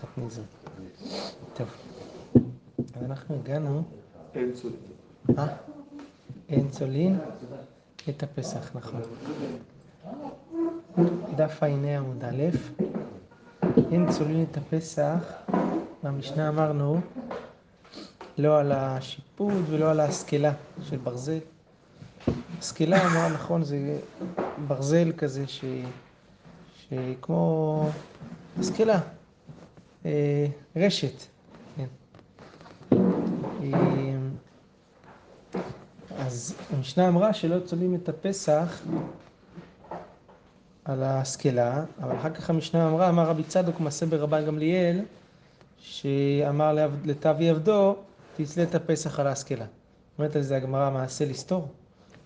תחת נזר. טוב, אז אנחנו הגענו... אין צולין. אה? אין צולין את הפסח, נכון. דף ע"ה עמוד א', אין צולין את הפסח, במשנה אמרנו, לא על השיפוד ולא על ההשכלה של ברזל. השכלה אמרה נכון, זה ברזל כזה ש... שכמו השכלה, אה, רשת. כן. אה, אז המשנה אמרה שלא צולים את הפסח על ההשכלה, אבל אחר כך המשנה אמרה, אמר רבי צדוק מעשה ברבן גמליאל, שאמר לתבי עבדו, תצלה את הפסח על ההשכלה. אומרת על זה הגמרא מעשה לסתור.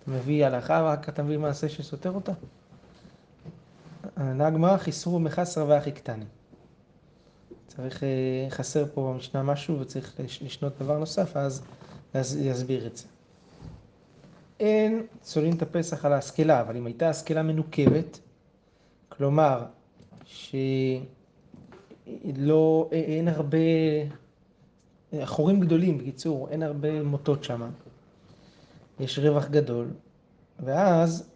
אתה מביא הלכה ורק אתה מביא מעשה שסותר אותה. ענה הגמרא חיסרו מחסר ואחי קטני. צריך, אה, חסר פה במשנה משהו וצריך לשנות דבר נוסף, אז יסביר את זה. אין צולין את הפסח על ההשכלה, אבל אם הייתה השכלה מנוקבת, כלומר, שלא, אין הרבה, חורים גדולים, בקיצור, אין הרבה מוטות שם, יש רווח גדול, ואז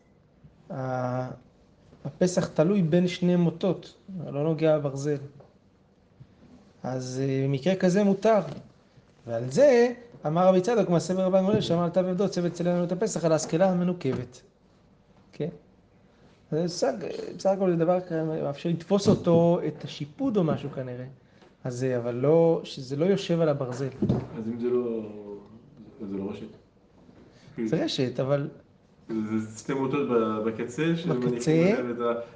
הפסח תלוי בין שני מוטות, לא נוגע בברזל. אז אה, במקרה כזה מותר. ועל זה אמר רבי צדוק מעשה ברבן גמליאל שאמר על תו עבדו צוות צלנו את הפסח על ההשכלה המנוקבת. כן? זה בסך הכל זה דבר מאפשר לתפוס אותו, את השיפוד או משהו כנראה. אז זה, אבל לא, שזה לא יושב על הברזל. אז אם זה לא... זה לא רשת. זה רשת, אבל... זה שתי מוטות בקצה, בקצה,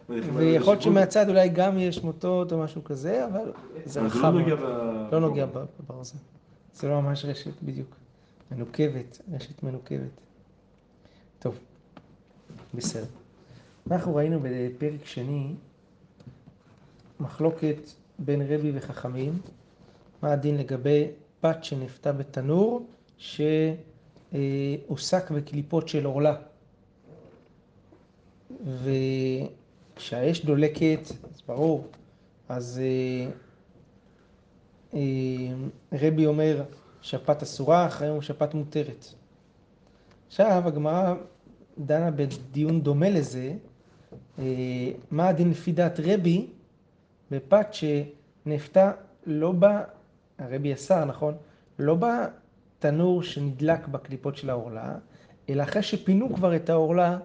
ויכול להיות שמהצד אולי גם יש מוטות או משהו כזה, אבל זה רחב. לא נוגע בברזל. זה לא ממש רשת בדיוק. מנוקבת, רשת מנוקבת. טוב, בסדר. אנחנו ראינו בפרק שני מחלוקת בין רבי וחכמים, מה הדין לגבי פת שנפתה בתנור שהוסק בקליפות של עורלה. וכשהאש דולקת, אז ברור, אז אה, אה, רבי אומר שפת אסורה, אחרי יום שפת מותרת. עכשיו הגמרא דנה בדיון דומה לזה, אה, מה הדין לפי דעת רבי בפת שנפתה לא ב... הרבי אסר, נכון? לא בתנור שנדלק בקליפות של העורלה, אלא אחרי שפינו כבר את העורלה,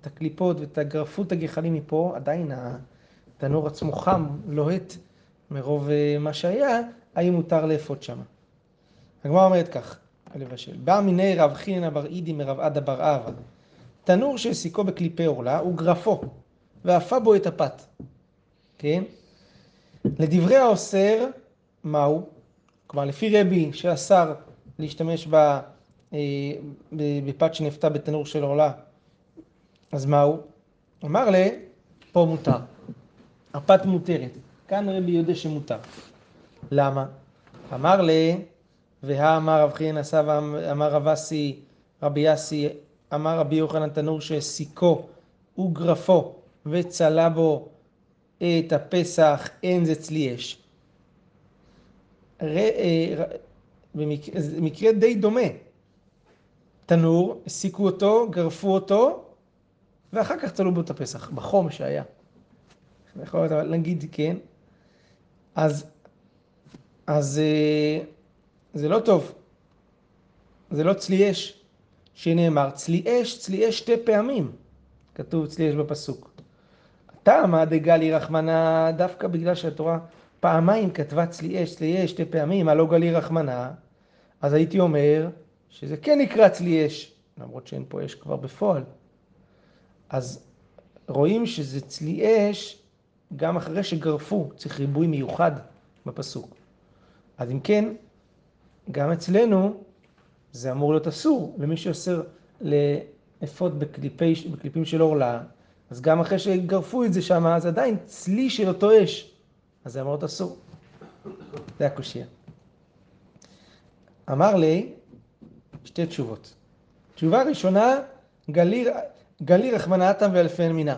את הקליפות ואת הגרפות הגחלים מפה, עדיין התנור עצמו חם, לוהט מרוב אה, מה שהיה, האם מותר לאפות שם. הגמרא אומרת כך, לבשל, בא מיני רב חיננה בר אידי מרב עדה בר אבא, תנור שהעסיקו בקליפי עורלה הוא גרפו, ואפה בו את הפת, כן? לדברי האוסר, מהו? כלומר, לפי רבי שאסר להשתמש אה, בפת שנפתה בתנור של עורלה, אז מהו? אמר לה, פה מותר. הפת מותרת. כאן רבי יודע שמותר. למה? אמר לי, והאמר רב חיין עשה ואמר רב אסי, רבי יאסי, אמר רבי יוחנן תנור שהסיקו וגרפו וצלה בו את הפסח, אין זה צלי אש. אה, במקרה די דומה. תנור, הסיקו אותו, גרפו אותו, ואחר כך צלו בו את הפסח, בחום שהיה. יכול להיות, אבל נגיד כן. אז, אז אה, זה לא טוב. זה לא צלי אש, שנאמר צלי אש, צלי אש שתי פעמים. כתוב צלי אש בפסוק. טעמא דגלי רחמנה, דווקא בגלל שהתורה פעמיים כתבה צלי אש, צלי אש שתי פעמים, הלא גלי רחמנה, אז הייתי אומר שזה כן נקרא צלי אש, למרות שאין פה אש כבר בפועל. אז רואים שזה צלי אש גם אחרי שגרפו, צריך ריבוי מיוחד בפסוק. אז אם כן, גם אצלנו זה אמור להיות אסור למי שאוסר לאפות בקליפי, בקליפים של עורלה, אז גם אחרי שגרפו את זה שם, אז עדיין צלי של אותו אש, אז זה אמור להיות אסור. זה הקושייה. אמר לי שתי תשובות. תשובה ראשונה, גלי, גלי רחמנתם ואלפי מינה.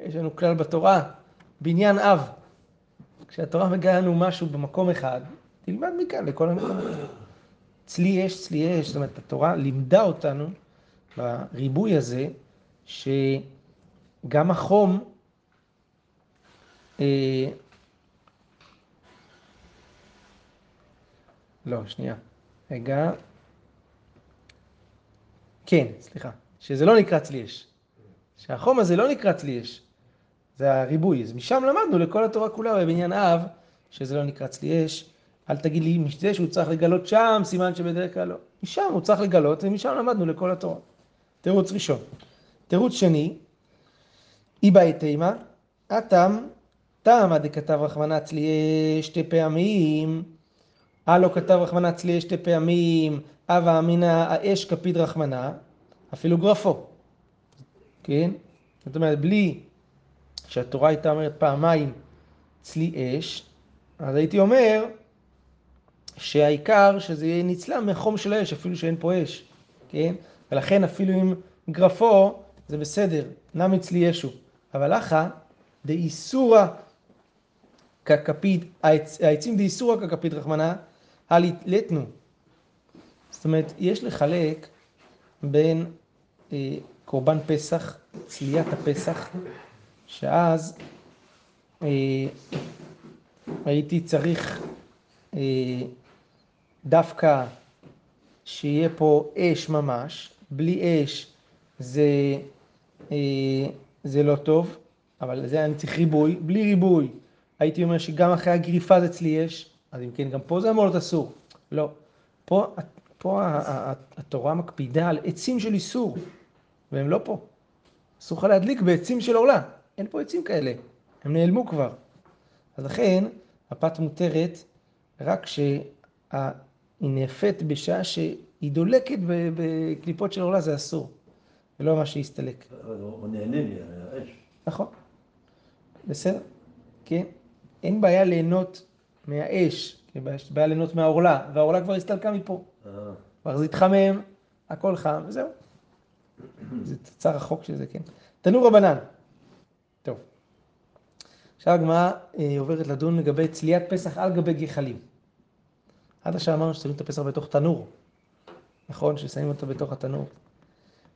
יש לנו כלל בתורה, בניין אב. כשהתורה מגלה לנו משהו במקום אחד, תלמד מכאן לכל המקומות. צלי אש, צלי אש, זאת אומרת, התורה לימדה אותנו בריבוי הזה, שגם החום, אה, לא, שנייה, רגע, כן, סליחה, שזה לא נקרא צלי אש, שהחום הזה לא נקרא צלי אש, זה הריבוי, אז משם למדנו לכל התורה כולה בבניין אב, שזה לא נקרא צלי אש, אל תגיד לי מזה שהוא צריך לגלות שם, סימן שבדרך כלל לא. משם הוא צריך לגלות, ומשם למדנו לכל התורה. תירוץ ראשון. תירוץ שני, איבאי תימא, הטם, תמא דכתב רחמנא צלי שתי פעמים, הלא כתב רחמנא צלי שתי פעמים, הווה אמינא האש כפיד רחמנא, אפילו גרפו. כן? זאת אומרת, בלי שהתורה הייתה אומרת פעמיים צלי אש, אז הייתי אומר שהעיקר שזה יהיה נצלם מהחום של האש, אפילו שאין פה אש, כן? ולכן אפילו עם גרפו זה בסדר, נמי צלי ישו. אבל אחא דאיסורא ככפיד, העצים דאיסורא ככפיד רחמנא, הלתנו. זאת אומרת, יש לחלק בין קורבן פסח, צליית הפסח, שאז אה, הייתי צריך אה, דווקא שיהיה פה אש ממש, בלי אש זה, אה, זה לא טוב, אבל זה אני צריך ריבוי, בלי ריבוי הייתי אומר שגם אחרי הגריפה זה אצלי אש, אז אם כן גם פה זה אמור להיות אסור, לא, פה, פה התורה מקפידה על עצים של איסור, והם לא פה, אסור לך להדליק בעצים של עורלה, אין פה עצים כאלה, הם נעלמו כבר, אז לכן הפת מותרת רק כשה... היא נאפית בשעה שהיא דולקת בקליפות של עורלה, זה אסור. ולא מה שיסתלק. אבל הוא נהנה מהאש. נכון. בסדר. כן. אין בעיה ליהנות מהאש, יש בעיה ליהנות מהעורלה, והעורלה כבר הסתלקה מפה. כבר זה התחמם, הכל חם, וזהו. זה תוצר רחוק של זה, כן. תנור רבנן. טוב. עכשיו הגמרא אה, עוברת לדון לגבי צליית פסח על גבי גחלים. עד עכשיו אמרנו ששמים את הפסח בתוך תנור. נכון? ששמים אותו בתוך התנור.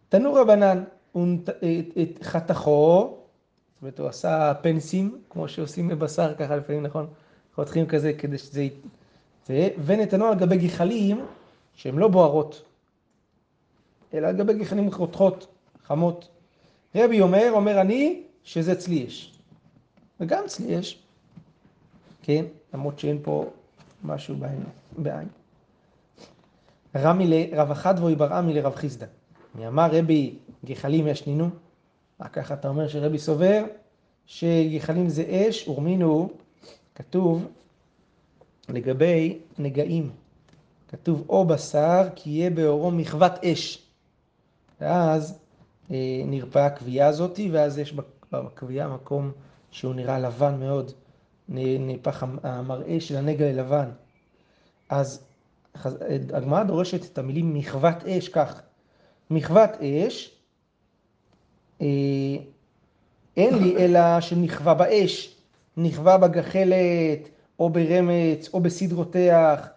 תנור רבנן, את חתכו, זאת אומרת, הוא עשה פנסים, כמו שעושים בבשר ככה לפעמים, נכון? חותכים כזה כדי שזה... זה, ונתנו על גבי גחלים שהן לא בוערות, אלא על גבי גחלים חותכות, חמות. רבי אומר, אומר אני, שזה צלי אש. וגם צלי אש, כן? למרות שאין פה משהו בעין. בעין. רמי לרב אחדבוי בר עמי לרב חיסדא. מי אמר רבי גחלים ישנינו? רק ככה אתה אומר שרבי סובר שגחלים זה אש, ורמינו, כתוב לגבי נגעים. כתוב או בשר כי יהיה באורו מחוות אש. ואז אה, נרפאה הקביעה הזאתי, ואז יש בקביעה מקום שהוא נראה לבן מאוד. נהפך המראה של הנגע ללבן. אז הגמרא דורשת את המילים מחוות אש כך. מחוות אש, אה, אין לי אלא שנכווה באש, נכווה בגחלת, או ברמץ, או רותח,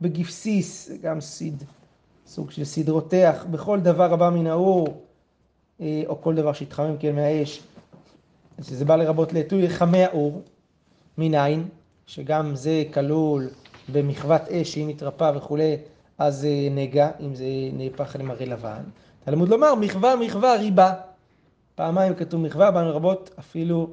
בגפסיס, גם סיד, סוג של סיד רותח, בכל דבר הבא מן האור, אה, או כל דבר שהתחמם כן מהאש, שזה בא לרבות לעתוי חמי האור, מניין, שגם זה כלול במחוות אש, שהיא מתרפאה וכולי, אז זה נגע, אם זה נהפך למראה לבן. תלמוד לומר, מחווה, מחווה, ריבה. פעמיים כתוב מחווה, באנו לרבות אפילו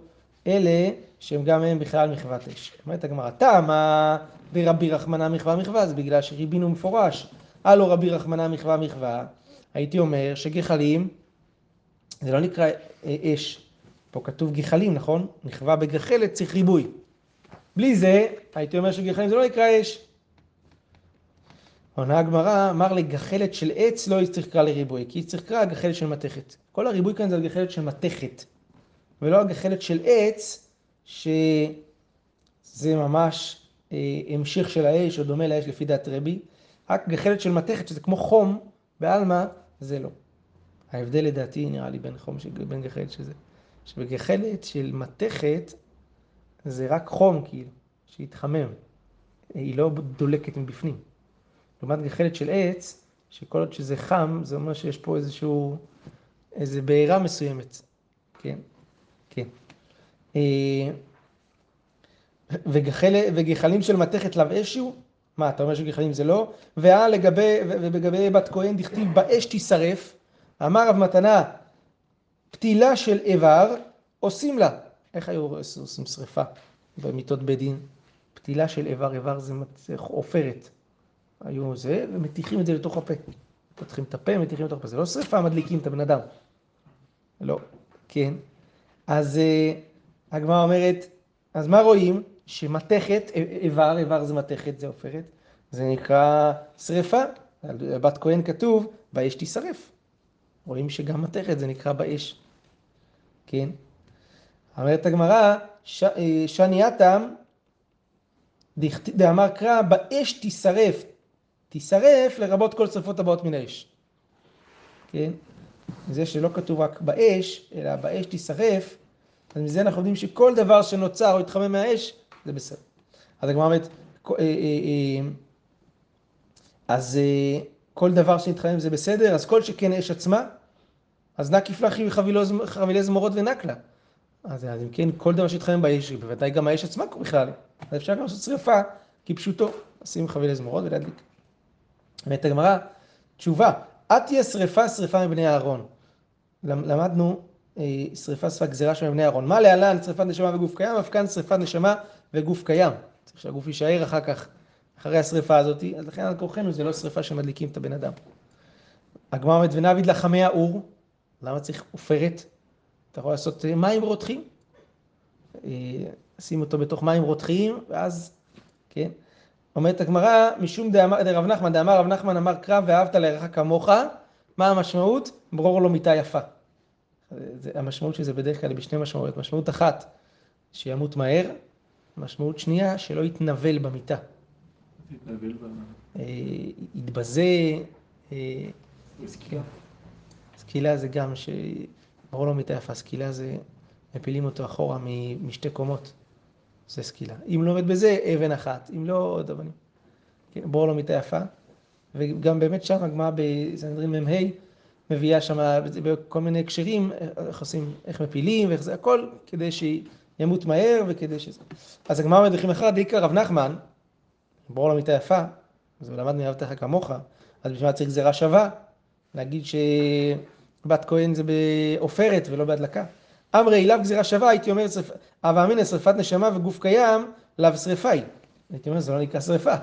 אלה שהם גם הם בכלל מחוות אש. אומרת הגמרא, תמה ורבי רחמנא מחווה מחווה, זה בגלל שריבינו מפורש. הלו רבי רחמנא מחווה מחווה, הייתי אומר שגחלים, זה לא נקרא אה, אש, פה כתוב גחלים, נכון? מחווה בגחלת צריך ריבוי. בלי זה, הייתי אומר שגחלים זה לא נקרא אש. עונה הגמרא, אמר לגחלת של עץ לא צריך לקרוא לריבוי, כי צריך לקרוא גחלת של מתכת. כל הריבוי כאן זה על גחלת של מתכת, ולא על גחלת של עץ, שזה ממש אה, המשך של האש, או דומה לאש לפי דעת רבי. רק גחלת של מתכת, שזה כמו חום, בעלמא, זה לא. ההבדל לדעתי נראה לי בין חום, בין גחלת שזה. שבגחלת של מתכת, זה רק חום כאילו, שהתחמם. היא לא דולקת מבפנים. לעומת גחלת של עץ, שכל עוד שזה חם, זה אומר שיש פה איזשהו, איזה בעירה מסוימת. כן, כן. אה, וגחל, וגחלים של מתכת לאו אשו, מה, אתה אומר שגחלים זה לא? ואה לגבי, ובגבי בת כהן דכתיב באש תישרף, אמר רב מתנה, פתילה של איבר, עושים לה. איך היו עושים שריפה במיטות בית דין? פתילה של איבר, איבר זה עופרת. היו זה, ומטיחים את זה לתוך הפה. פותחים את הפה, מטיחים לתוך הפה. זה לא שריפה, מדליקים את הבן אדם. לא, כן. אז אה, הגמרא אומרת, אז מה רואים? שמתכת, איבר, איבר זה מתכת, זה עופרת, זה נקרא שריפה. בת כהן כתוב, באש תישרף. רואים שגם מתכת זה נקרא באש. כן? אומרת הגמרא, אה, שני אטם, דאמר קרא, באש תישרף. תישרף לרבות כל שרפות הבאות מן האש. כן? זה שלא כתוב רק באש, אלא באש תישרף, אז מזה אנחנו יודעים שכל דבר שנוצר או התחמם מהאש, זה בסדר. אז הגמרא אומרת, אה, אה, אז כל דבר שנתחמם זה בסדר, אז כל שכן אש עצמה, אז נא כפלחי וחבילי זמורות ונקלה. אז, אם כן, כל דבר שהתחמם באש, בוודאי גם האש עצמה בכלל. אז אפשר גם לעשות שרפה כפשוטו, לשים חבילי זמורות ולהדליק. אומרת הגמרא, תשובה, את תהיה שרפה שרפה מבני אהרון. למדנו אה, שרפה גזירה של מבני אהרון. מה להלן שרפת נשמה וגוף קיים? אף כאן שרפת נשמה וגוף קיים. צריך שהגוף יישאר אחר כך, אחרי השרפה הזאת, אז לכן על כורחנו זה לא שרפה שמדליקים את הבן אדם. הגמרא אומרת, ונעביד לחמי האור, למה צריך עופרת? אתה יכול לעשות אה, מים רותחים, אה, שים אותו בתוך מים רותחים, ואז, כן. אומרת הגמרא, משום דרב נחמן, דאמר רב נחמן אמר קרב ואהבת לרעך כמוך, מה המשמעות? ברור לו מיתה יפה. זה, המשמעות של זה בדרך כלל בשני משמעויות. משמעות אחת, שימות מהר, משמעות שנייה, שלא יתנבל במיטה. יתנבל ב... אה, יתבזה. סקילה. סקילה זה גם ש... ברור לו מיטה יפה, סקילה זה, מפילים אותו אחורה משתי קומות, זה סקילה. אם לא עומד בזה, אבן אחת, אם לא, עוד אבנים. כן, ברור לו מיטה יפה. וגם באמת שם הגמרא בסנדרים מ"ה מביאה שם בכל מיני הקשרים, איך עושים, איך מפילים, ואיך זה, הכל כדי שימות מהר וכדי שזה. אז הגמרא אומרת לכם אחד, דיקה רב נחמן, ברור לו מיטה יפה, אז למד מאהבת לך כמוך, אז בשביל מה צריך גזירה שווה? להגיד ש... בת כהן זה בעופרת ולא בהדלקה. אמרי לאו גזירה שווה, הייתי אומר, אבא אמינא שרפת נשמה וגוף קיים, לאו שרפה היא. הייתי אומר, זה לא נקרא שרפה.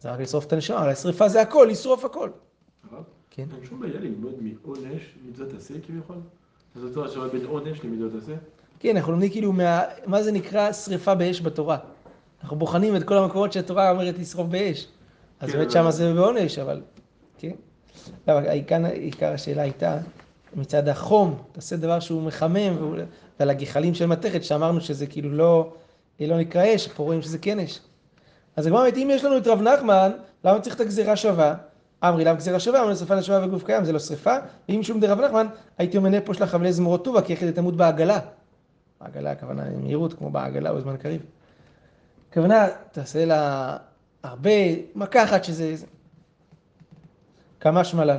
זה רק לשרוף את הנשמה, אבל השרפה זה הכל, לשרוף הכל. כן. אין שום בעיה ללמוד מעונש מצוות עשה כביכול? זאת תורה שווה בין עונש למצוות עשה? כן, אנחנו לומדים כאילו מה, מה זה נקרא שרפה באש בתורה. אנחנו בוחנים את כל המקומות שהתורה אומרת לשרוף באש. אז באמת שמה זה בעונש, אבל... כן. לא, עיקר השאלה הייתה, מצד החום, תעשה דבר שהוא מחמם, ועל הגחלים של מתכת, שאמרנו שזה כאילו לא, לא נקרא אש, פה רואים שזה כן אש. אז הגמרא אומרת, אם יש לנו את רב נחמן, למה צריך את הגזירה שווה? אמרי למה גזירה שווה? אמרנו שרפה לשווה וגוף קיים, זה לא שרפה. ואם שום דרב נחמן, הייתי אומר פה של החבלי זמורות טובה, כי יחד תמות בעגלה. בעגלה הכוונה מהירות, כמו בעגלה בזמן קריב. הכוונה, תעשה לה הרבה, מכה אחת שזה... כמה שמלן.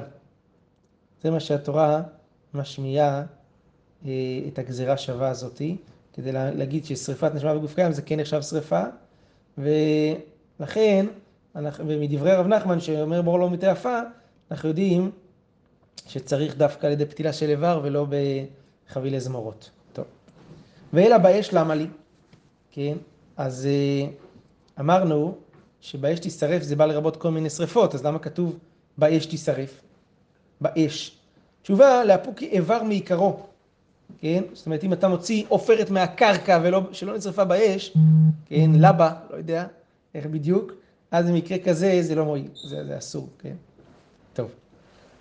זה מה שהתורה משמיעה אה, את הגזירה שווה הזאתי, כדי להגיד ששריפת נשמה בגוף קיים זה כן נחשב שריפה, ולכן, ומדברי רב נחמן שאומר בור לא מתה יפה, אנחנו יודעים שצריך דווקא על ידי פתילה של איבר ולא בחבילי זמורות. ואלא באש למה לי? כן, אז אה, אמרנו שבאש תשרף זה בא לרבות כל מיני שריפות, אז למה כתוב באש תישרף, באש. תשובה, לאפוקי איבר מעיקרו, כן? זאת אומרת, אם אתה מוציא עופרת מהקרקע ולא, שלא נשרפה באש, כן? לבה, לא יודע איך בדיוק, אז במקרה כזה זה לא מועיל, זה, זה אסור, כן? טוב.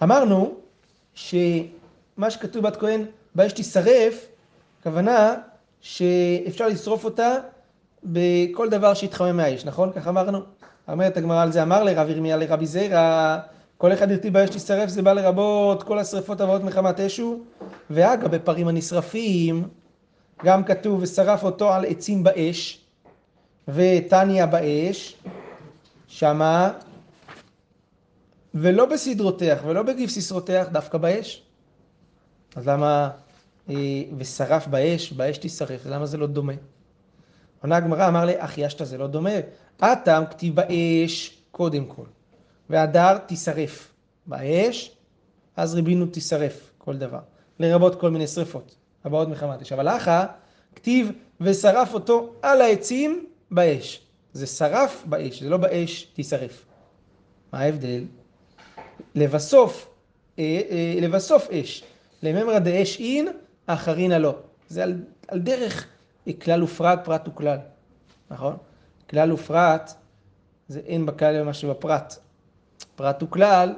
אמרנו שמה שכתוב בת כהן, באש תישרף, הכוונה שאפשר לשרוף אותה בכל דבר שיתחמם מהאש, נכון? כך אמרנו. אומרת הגמרא על זה, אמר לרב ירמיה לרבי זירא, כל אחד ירתיב באש תשרף זה בא לרבות כל השרפות הבאות מחמת אשו, ואגב בפרים הנשרפים גם כתוב ושרף אותו על עצים באש, וטניה באש, שמה, ולא בסיד רותח ולא בגבסיס רותח, דווקא באש. אז למה, ושרף באש, באש תישרף, למה זה לא דומה? עונה הגמרא, אמר לי, אחי אשתא זה לא דומה. הטעם כתיב באש קודם כל, והדר תישרף. באש, אז ריבינו תישרף, כל דבר. לרבות כל מיני שרפות, הבאות מחמת אש. אבל אחא, כתיב ושרף אותו על העצים באש. זה שרף באש, זה לא באש תישרף. מה ההבדל? לבסוף, אה, אה, לבסוף אש. לממרא דאש אין, אחרינא לא. זה על, על דרך כלל ופרט, פרט וכלל, נכון? כלל ופרט, זה אין בכלל מה שבפרט. פרט וכלל,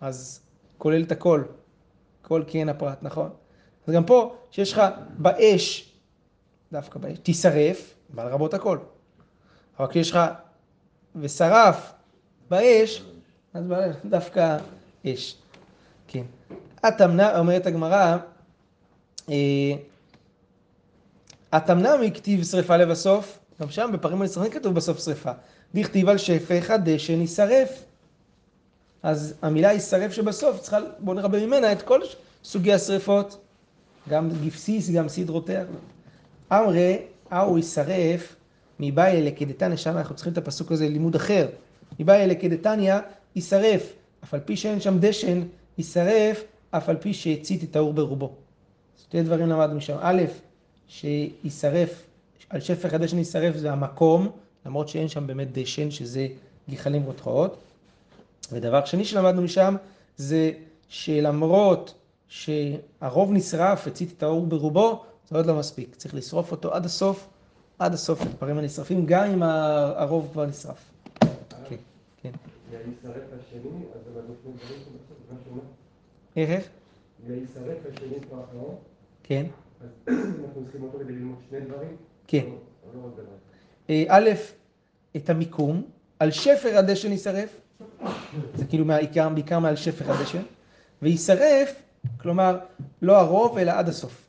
אז כולל את הכל. כל כי אין הפרט, נכון? אז גם פה, שיש לך באש, דווקא באש, תישרף, אבל רבות הכל. אבל כשיש לך ושרף באש, אז דווקא אש. כן. התמנה, אומרת הגמרא, אה, מכתיב שרפה לבסוף, גם שם בפרים הנצרכים כתוב בסוף שרפה. דכתיב על שפך הדשן יישרף. אז המילה יישרף שבסוף צריכה, בואו נרבה ממנה את כל סוגי השרפות, גם גפסיס, גם סדרותיה. אמרי, אהו יישרף, מבעיה לקדתניא, שם אנחנו צריכים את הפסוק הזה ללימוד אחר. מבעיה לקדתניא, יישרף, אף על פי שאין שם דשן, יישרף, אף על פי שהצית את האור ברובו. שתי דברים למדנו משם. א', שיישרף, על שפך הדשן יישרף זה המקום, למרות שאין שם באמת דשן, שזה גחלים רותחות. ודבר שני שלמדנו משם, זה שלמרות שהרוב נשרף, הצית את האור ברובו, זה עוד לא מספיק. צריך לשרוף אותו עד הסוף, עד הסוף הדברים הנשרפים, גם אם הרוב כבר נשרף. כן, כן. שאומר? איך? להישרף השני כבר האחרון. כן. אז אנחנו צריכים אותו כדי ללמוד שני דברים? כן. אה, א', את המיקום, על שפר הדשן יישרף, זה כאילו בעיקר, בעיקר מעל שפר הדשן, ויישרף, כלומר, לא הרוב, אלא עד הסוף.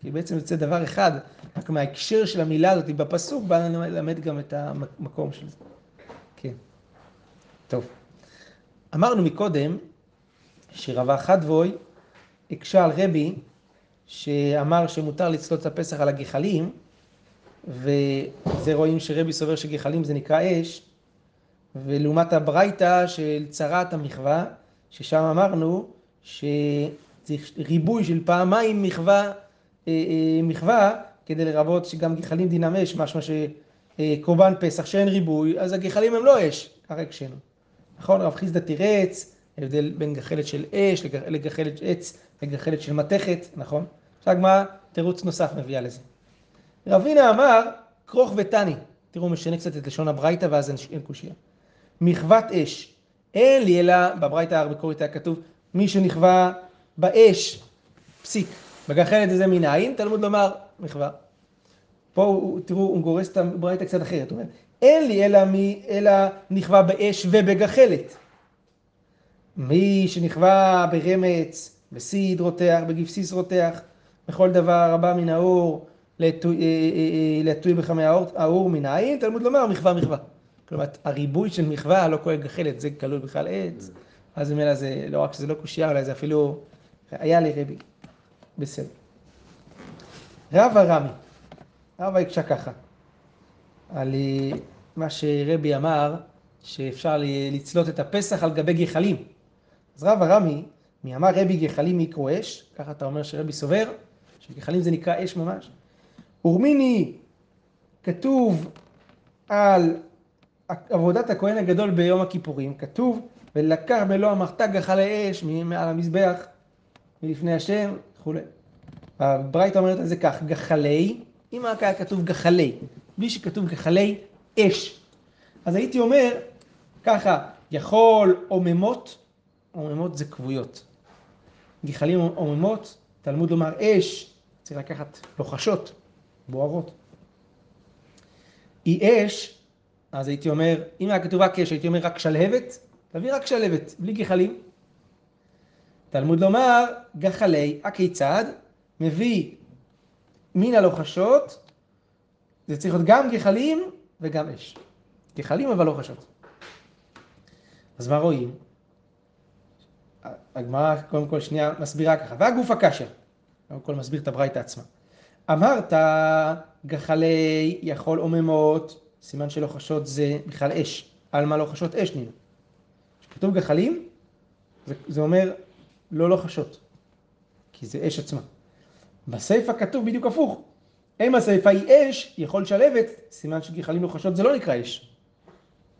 כי בעצם יוצא דבר אחד, רק מההקשר של המילה הזאת בפסוק, בא ללמד גם את המקום של זה. כן. טוב. אמרנו מקודם, שרבה חדבוי הקשה על רבי, שאמר שמותר לצלות את הפסח על הגחלים, וזה רואים שרבי סובר שגחלים זה נקרא אש, ולעומת של צרת המחווה, ששם אמרנו שצריך ריבוי של פעמיים מחווה, אה, אה, מחווה כדי לרבות שגם גחלים דינם אש, משמע שקורבן פסח שאין ריבוי, אז הגחלים הם לא אש, ככה הקשינו. נכון, רב חיסדא תירץ, ההבדל בין גחלת של אש לגחלת עץ לגחלת של מתכת, נכון? עכשיו הגמרא תירוץ נוסף מביאה לזה. רבינה אמר, כרוך ותני. תראו, משנה קצת את לשון הברייתא ואז אין קושייה. מחוות אש. אין לי אלא, בברייתא המקורית היה כתוב, מי שנכווה באש, פסיק. בגחלת הזה מנין, תלמוד לומר מחווה. פה תראו, הוא גורס את הברייתא קצת אחרת. הוא אומר, אין לי אלא, מי, אלא נכווה באש ובגחלת. מי שנכווה ברמץ, בסיד רותח, בגבסיס רותח, בכל דבר הבא מן האור, לטוי אה, אה, אה, בחמי האור מן העין, תלמוד לומר מחווה מחווה. כלומר, הריבוי של מחווה לא כולל גחלת, זה כלול בכלל עץ, אז ממילא זה לא רק שזה לא קושייה, אולי זה אפילו היה לרבי. בסדר. רבא רמי, רבא הקשה ככה, על מה שרבי אמר, שאפשר לצלות את הפסח על גבי גחלים. אז רבא רמי, מי אמר רבי גחלים יקרו אש, ככה אתה אומר שרבי סובר, שגחלים זה נקרא אש ממש. ורמיני כתוב על עבודת הכהן הגדול ביום הכיפורים, כתוב, ולקח מלוא המחתה גחלי אש מעל המזבח מלפני השם וכולי. הברייתא אומרת על זה כך, גחלי, אם רק היה כתוב גחלי, בלי שכתוב גחלי אש. אז הייתי אומר ככה, יכול עוממות, עוממות זה כבויות. גחלים עוממות, תלמוד לומר אש, צריך לקחת לוחשות, בוערות. היא אש, אז הייתי אומר, אם היה כתוב רק אש, הייתי אומר רק שלהבת, תביא רק שלהבת, בלי גחלים. תלמוד לומר, גחלי, הכיצד? מביא מן הלוחשות, זה צריך להיות גם גחלים וגם אש. גחלים אבל לא חשות. אז מה רואים? הגמרא קודם כל שנייה מסבירה ככה, והגוף הקשר, קודם כל מסביר את הברייתא עצמה. אמרת גחלי יכול עוממות, סימן שלא חשות זה בכלל אש, על מה לא חשות אש נינו. כשכתוב גחלים, זה, זה אומר לא לא חשות, כי זה אש עצמה. בסיפא כתוב בדיוק הפוך, אם הסיפא היא אש, יכול שלבת, סימן שגחלים לא חשות זה לא נקרא אש.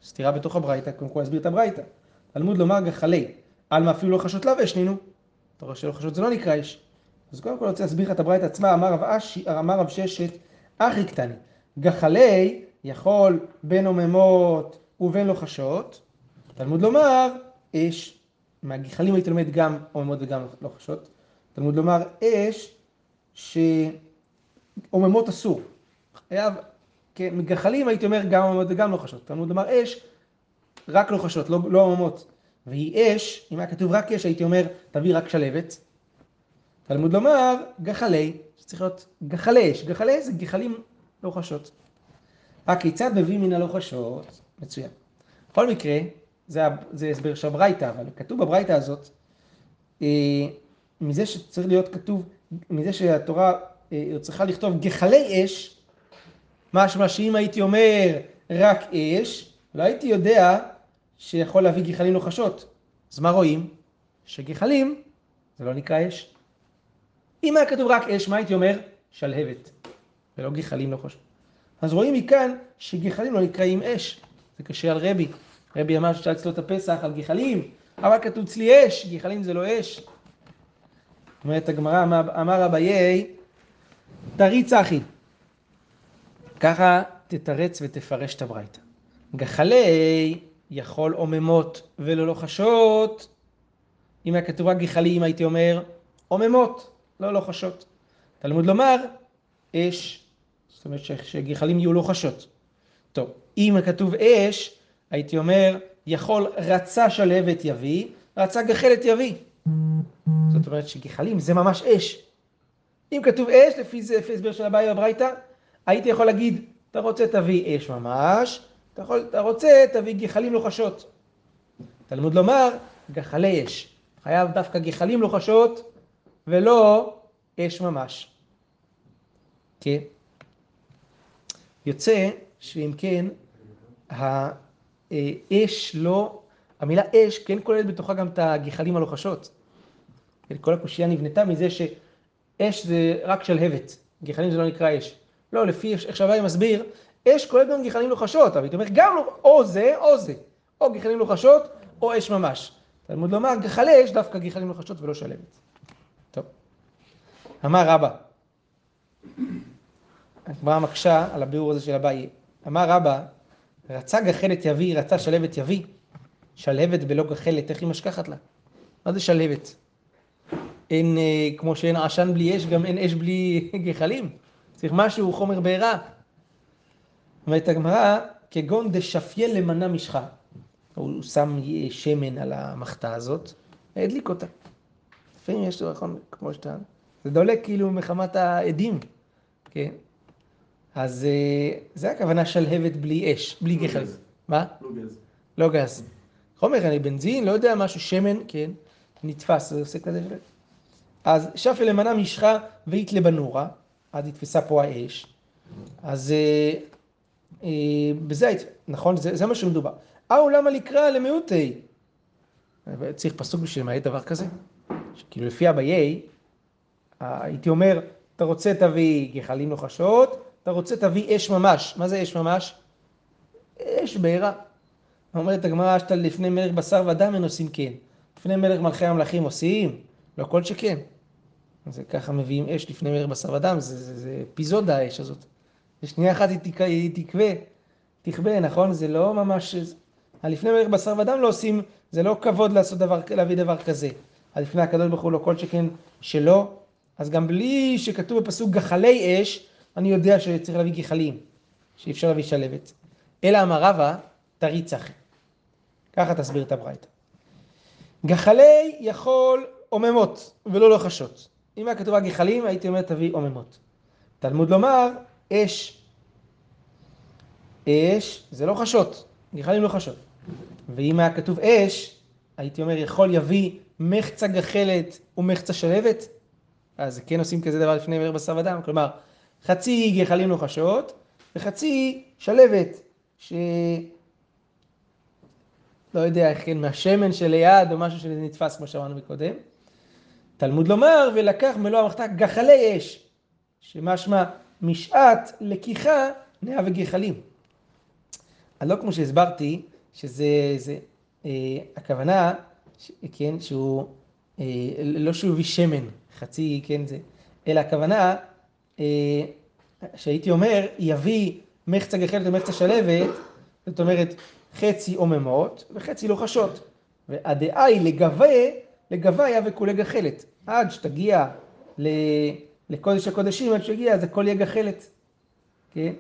סתירה בתוך הברייתא, קודם כל נסביר את הברייתא. תלמוד לומר גחלי, עלמא אפילו לא חשות לאו אש נינו. אתה רואה שלא חשות זה לא נקרא אש. אז קודם כל רוצה להסביר לך את הברייתא עצמה, אמר רב, אשי, אמר רב ששת, אחי קטני, גחלי יכול בין עוממות ובין לוחשות, תלמוד לומר אש, מהגחלים הייתי לומד גם עוממות וגם לוחשות, תלמוד לומר אש שעוממות אסור, חייב, כן, מגחלים הייתי אומר גם עוממות וגם לוחשות, תלמוד לומר אש רק לוחשות, לא, לא עוממות, והיא אש, אם היה כתוב רק אש הייתי אומר תביא רק שלבת, תלמוד לומר גחלי, שצריך להיות גחלי אש, גחלי זה גחלים לוחשות. הכיצד מביא מן הלוחשות? מצוין. בכל מקרה, זה, זה הסבר של הברייתא, אבל כתוב בברייתא הזאת, אה, מזה שצריך להיות כתוב, מזה שהתורה אה, צריכה לכתוב גחלי אש, משמע שאם הייתי אומר רק אש, לא הייתי יודע שיכול להביא גחלים לוחשות. אז מה רואים? שגחלים זה לא נקרא אש. אם היה כתוב רק אש, מה הייתי אומר? שלהבת, ולא גחלים לוחשות. אז רואים מכאן שגחלים לא נקראים אש. זה קשה על רבי. רבי אמר ששאל אצלו את הפסח על גחלים, אבל כתוב אצלי אש, גחלים זה לא אש. אומרת הגמרא, אמר אביי, תריץ אחי. ככה תתרץ ותפרש את הברייתא. גחלי יכול עוממות ולא לוחשות. אם היה כתוב רק גחלים, הייתי אומר עוממות, לא לוחשות. תלמוד לומר, אש זאת אומרת שגחלים יהיו לוחשות. טוב, אם כתוב אש, הייתי אומר, יכול רצה שלהבת יביא, רצה גחלת יביא. זאת אומרת שגחלים זה ממש אש. אם כתוב אש, לפי זה, לפי הסבר של הבעיה בברייתא, הייתי יכול להגיד, אתה רוצה תביא אש ממש, אתה, יכול, אתה רוצה תביא גחלים לוחשות. תלמוד לומר, גחלי אש. חייב דווקא גחלים לוחשות, ולא אש ממש. כן? יוצא שאם כן, האש לא, המילה אש כן כוללת בתוכה גם את הגחלים הלוחשות. כל הקושייה נבנתה מזה שאש זה רק שלהבת, גחלים זה לא נקרא אש. לא, לפי איך שהבאי מסביר, אש כוללת גם גחלים לוחשות, אבל הייתי אומר גם לא, או זה או זה, או גחלים לוחשות או אש ממש. תלמוד לומר, גחלי אש דווקא גחלים לוחשות ולא שלהבת. טוב. אמר רבא, הגמרא מקשה על הביאור הזה של אביי. אמר רבא, רצה גחלת יביא, רצה שלהבת יביא. שלהבת בלא גחלת, איך היא משכחת לה? מה זה שלהבת? אין, אה, כמו שאין עשן בלי אש, גם אין אש בלי גחלים. צריך משהו, חומר בעירה. אומרת הגמרא, כגון דשפייל למנה משחה. הוא שם שמן על המחתה הזאת, והדליק אותה. לפעמים יש לו, נכון, כמו שאתה... זה דולק כאילו מחמת העדים, כן? אז אה, זה הכוונה שלהבת בלי אש, בלי לא גחל. גז. מה? לא גז. לא גז. חומר, אני בנזין, לא יודע, משהו, שמן, כן, נתפס, זה עושה כזה. אז שפל למנה משחה ואית לבנורה, אז נתפסה פה האש. אז אה, בזה, היית- נכון, זה, זה מה שמדובר. אהו למה לקרא למיעוטי? צריך פסוק בשביל למעט דבר כזה? כאילו לפי אביי, אה, הייתי אומר, אתה רוצה תביא גחלים לוחשות, אתה רוצה תביא אש ממש. מה זה אש ממש? אש בעירה. אומרת הגמרא, שאתה לפני מלך בשר ודם אין עושים כן. לפני מלך מלכי המלכים עושים? לא כל שכן. אז ככה מביאים אש לפני מלך בשר ודם, זה, זה, זה אפיזודה האש הזאת. בשנייה אחת היא, תק, היא תכבה, תכבה, נכון? זה לא ממש... לפני מלך בשר ודם לא עושים, זה לא כבוד לעשות דבר, להביא דבר כזה. לפני הקדוש ברוך הוא לא כל שכן שלא, אז גם בלי שכתוב בפסוק גחלי אש, אני יודע שצריך להביא גחלים, שאי אפשר להביא שלבת. אלא אמר רבא, תריץ אחי. ככה תסביר את הברייתא. גחלי יכול עוממות ולא לוחשות. אם היה כתוב רק גחלים, הייתי אומר תביא עוממות. תלמוד לומר, אש. אש זה לא חשות, גחלים לא חשות. ואם היה כתוב אש, הייתי אומר, יכול יביא מחצה גחלת ומחצה שלהבת? אז כן עושים כזה דבר לפני ערב בשר ודם, כלומר, חצי גחלים לא חשות וחצי שלהבת, ש... לא יודע איך כן, מהשמן שליד או משהו שנתפס כמו שאמרנו מקודם. תלמוד לומר, ולקח מלוא המחתה גחלי אש, שמשמע משעת לקיחה נאה וגחלים. אז לא כמו שהסברתי, שזה, זה, אה, הכוונה, ש, כן, שהוא, אה, לא שהוא הביא שמן, חצי, כן, זה, אלא הכוונה, אה, שהייתי אומר, יביא מחצה גחלת ומחצה שלבת, זאת אומרת, חצי עוממות וחצי לוחשות. והדעה לגבה, לגבה היה וכולי גחלת. עד שתגיע ל... לקודש הקודשים, עד שיגיע, אז הכל יהיה גחלת. כן?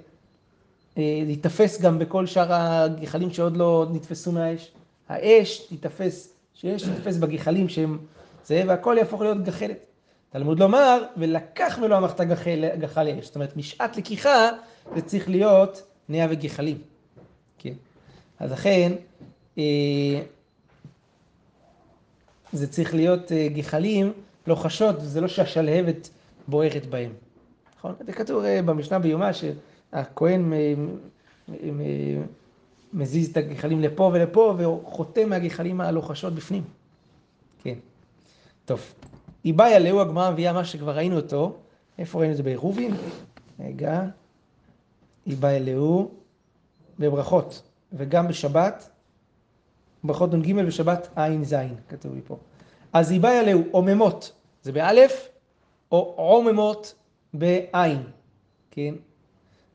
אה, ייתפס גם בכל שאר הגחלים שעוד לא נתפסו מהאש. האש תיתפס, שיש תיתפס בגחלים שהם זה, והכל יהפוך להיות גחלת. תלמוד לומר, ולקח מלוא המחתה גחל, אש. זאת אומרת, משעת לקיחה זה צריך להיות נאה וגחלים. כן. אז לכן, אה, זה צריך להיות אה, גחלים לוחשות, זה לא שהשלהבת בוערת בהם. נכון? זה כתוב אה, במשנה ביומה שהכהן מזיז את הגחלים לפה ולפה וחותם מהגחלים הלוחשות בפנים. כן. טוב. איבאיה לאו הגמרא מביאה מה שכבר ראינו אותו. איפה ראינו את זה? בעירובין? רגע. איבאיה לאו. בברכות. וגם בשבת. ברכות נ"ג בשבת ע"ז, כתוב לי פה. אז איבאיה לאו עוממות, זה באלף, או עוממות בעין, כן?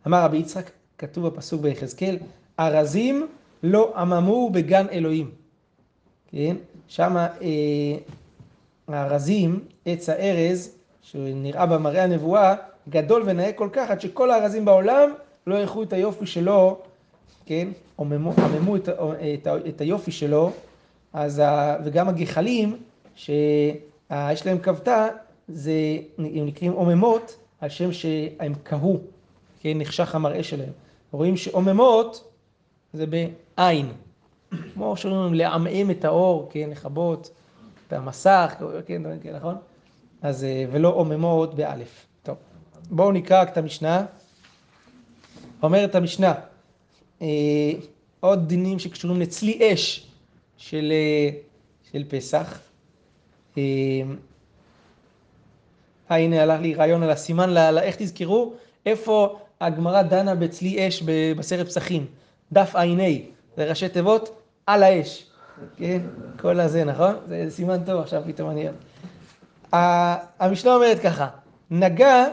אמר רבי יצחק, כתוב בפסוק ביחזקאל, ארזים לא עממו בגן אלוהים, כן? שם אה, הארזים, עץ הארז, שנראה במראה הנבואה, גדול ונאה כל כך, עד שכל הארזים בעולם לא יראו את היופי שלו, כן? עממו, עממו את, את, את היופי שלו, אז וגם הגחלים, שיש להם כבתה, זה, הם נקראים עוממות, על שם שהם קהו, כן, נחשך המראה שלהם. רואים שעוממות זה בעין, כמו שאומרים לעמעם את האור, כן, לכבות את המסך, כן, כן, נכון? אז, ולא עוממות באלף. טוב, בואו נקרא את המשנה. אומרת המשנה, אה, עוד דינים שקשורים לצלי אש של, אה, של פסח. אה, אה, הנה הלך לי רעיון על הסימן, ל, איך תזכרו איפה הגמרא דנה בצלי אש בסרט פסחים. דף ע"ה, זה ראשי תיבות על האש. כן? כל הזה, נכון? זה סימן טוב עכשיו פתאום אני... המשנה אומרת ככה, נגע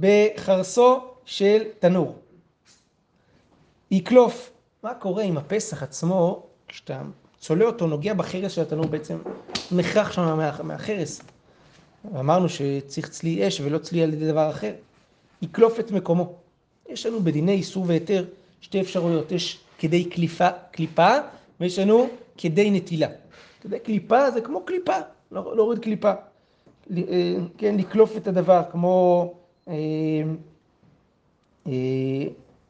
בחרסו של תנור. יקלוף. מה קורה עם הפסח עצמו, כשאתה צולע אותו, נוגע בחרס של התנור, בעצם נחרח שם מה, מהחרס. אמרנו שצריך צלי אש ולא צלי על ידי דבר אחר. יקלוף את מקומו. יש לנו בדיני איסור והיתר שתי אפשרויות. יש כדי קליפה, קליפה, ויש לנו כדי נטילה. יודע, קליפה זה כמו קליפה, לא, להוריד לא קליפה. אה, כן, לקלוף את הדבר, כמו... אה, אה,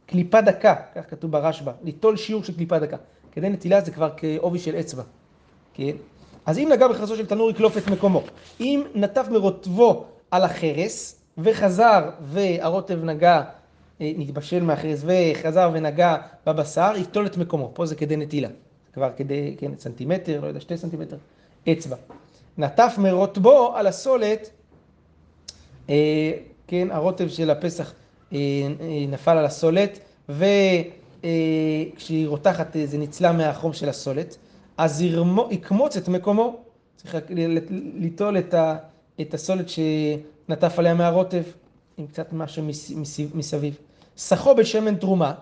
קליפה דקה, כך כתוב ברשב"א, ליטול שיעור של קליפה דקה. כדי נטילה זה כבר כעובי של אצבע, כן? אז אם נגע בחרסו של תנור יקלוף את מקומו. אם נטף מרוטבו על החרס וחזר והרוטב נגע, אה, נתבשל מהחרס וחזר ונגע בבשר, יטול את מקומו. פה זה כדי נטילה. כבר כדי, כן, סנטימטר, לא יודע, שתי סנטימטר, אצבע. נטף מרוטבו על הסולת, אה, כן, הרוטב של הפסח אה, נפל על הסולת, וכשהיא רותחת זה ניצלה מהחום של הסולת, אז יקמוץ את מקומו. צריך ליטול את הסולת שנטף עליה מהרוטב, עם קצת משהו מסביב. סחו בשמן תרומה,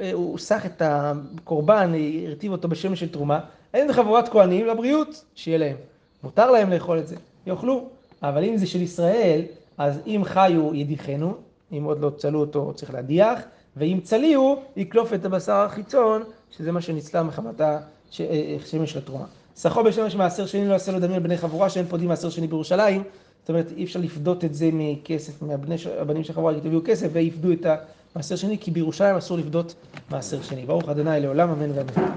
אה, הוא סח את הקורבן, הרטיב אותו בשמן של תרומה, אין חבורת כהנים לבריאות, שיהיה להם. מותר להם לאכול את זה, יאכלו. אבל אם זה של ישראל, אז אם חיו ידיחנו, אם עוד לא צלו אותו צריך להדיח, ואם צליהו, יקלוף את הבשר החיצון, שזה מה שניצלה מחמת השמש אה, של התרומה. סחו בשמש מעשר שני לא יעשה לו דמיון בני חבורה, שאין פודים מעשר שני בירושלים, זאת אומרת, אי אפשר לפדות את זה מכסף, מהבנים של חבורה, תביאו כסף ויפדו את המעשר שני, כי בירושלים אסור לפדות מעשר שני. ברוך ה' לעולם, אמן ואמן.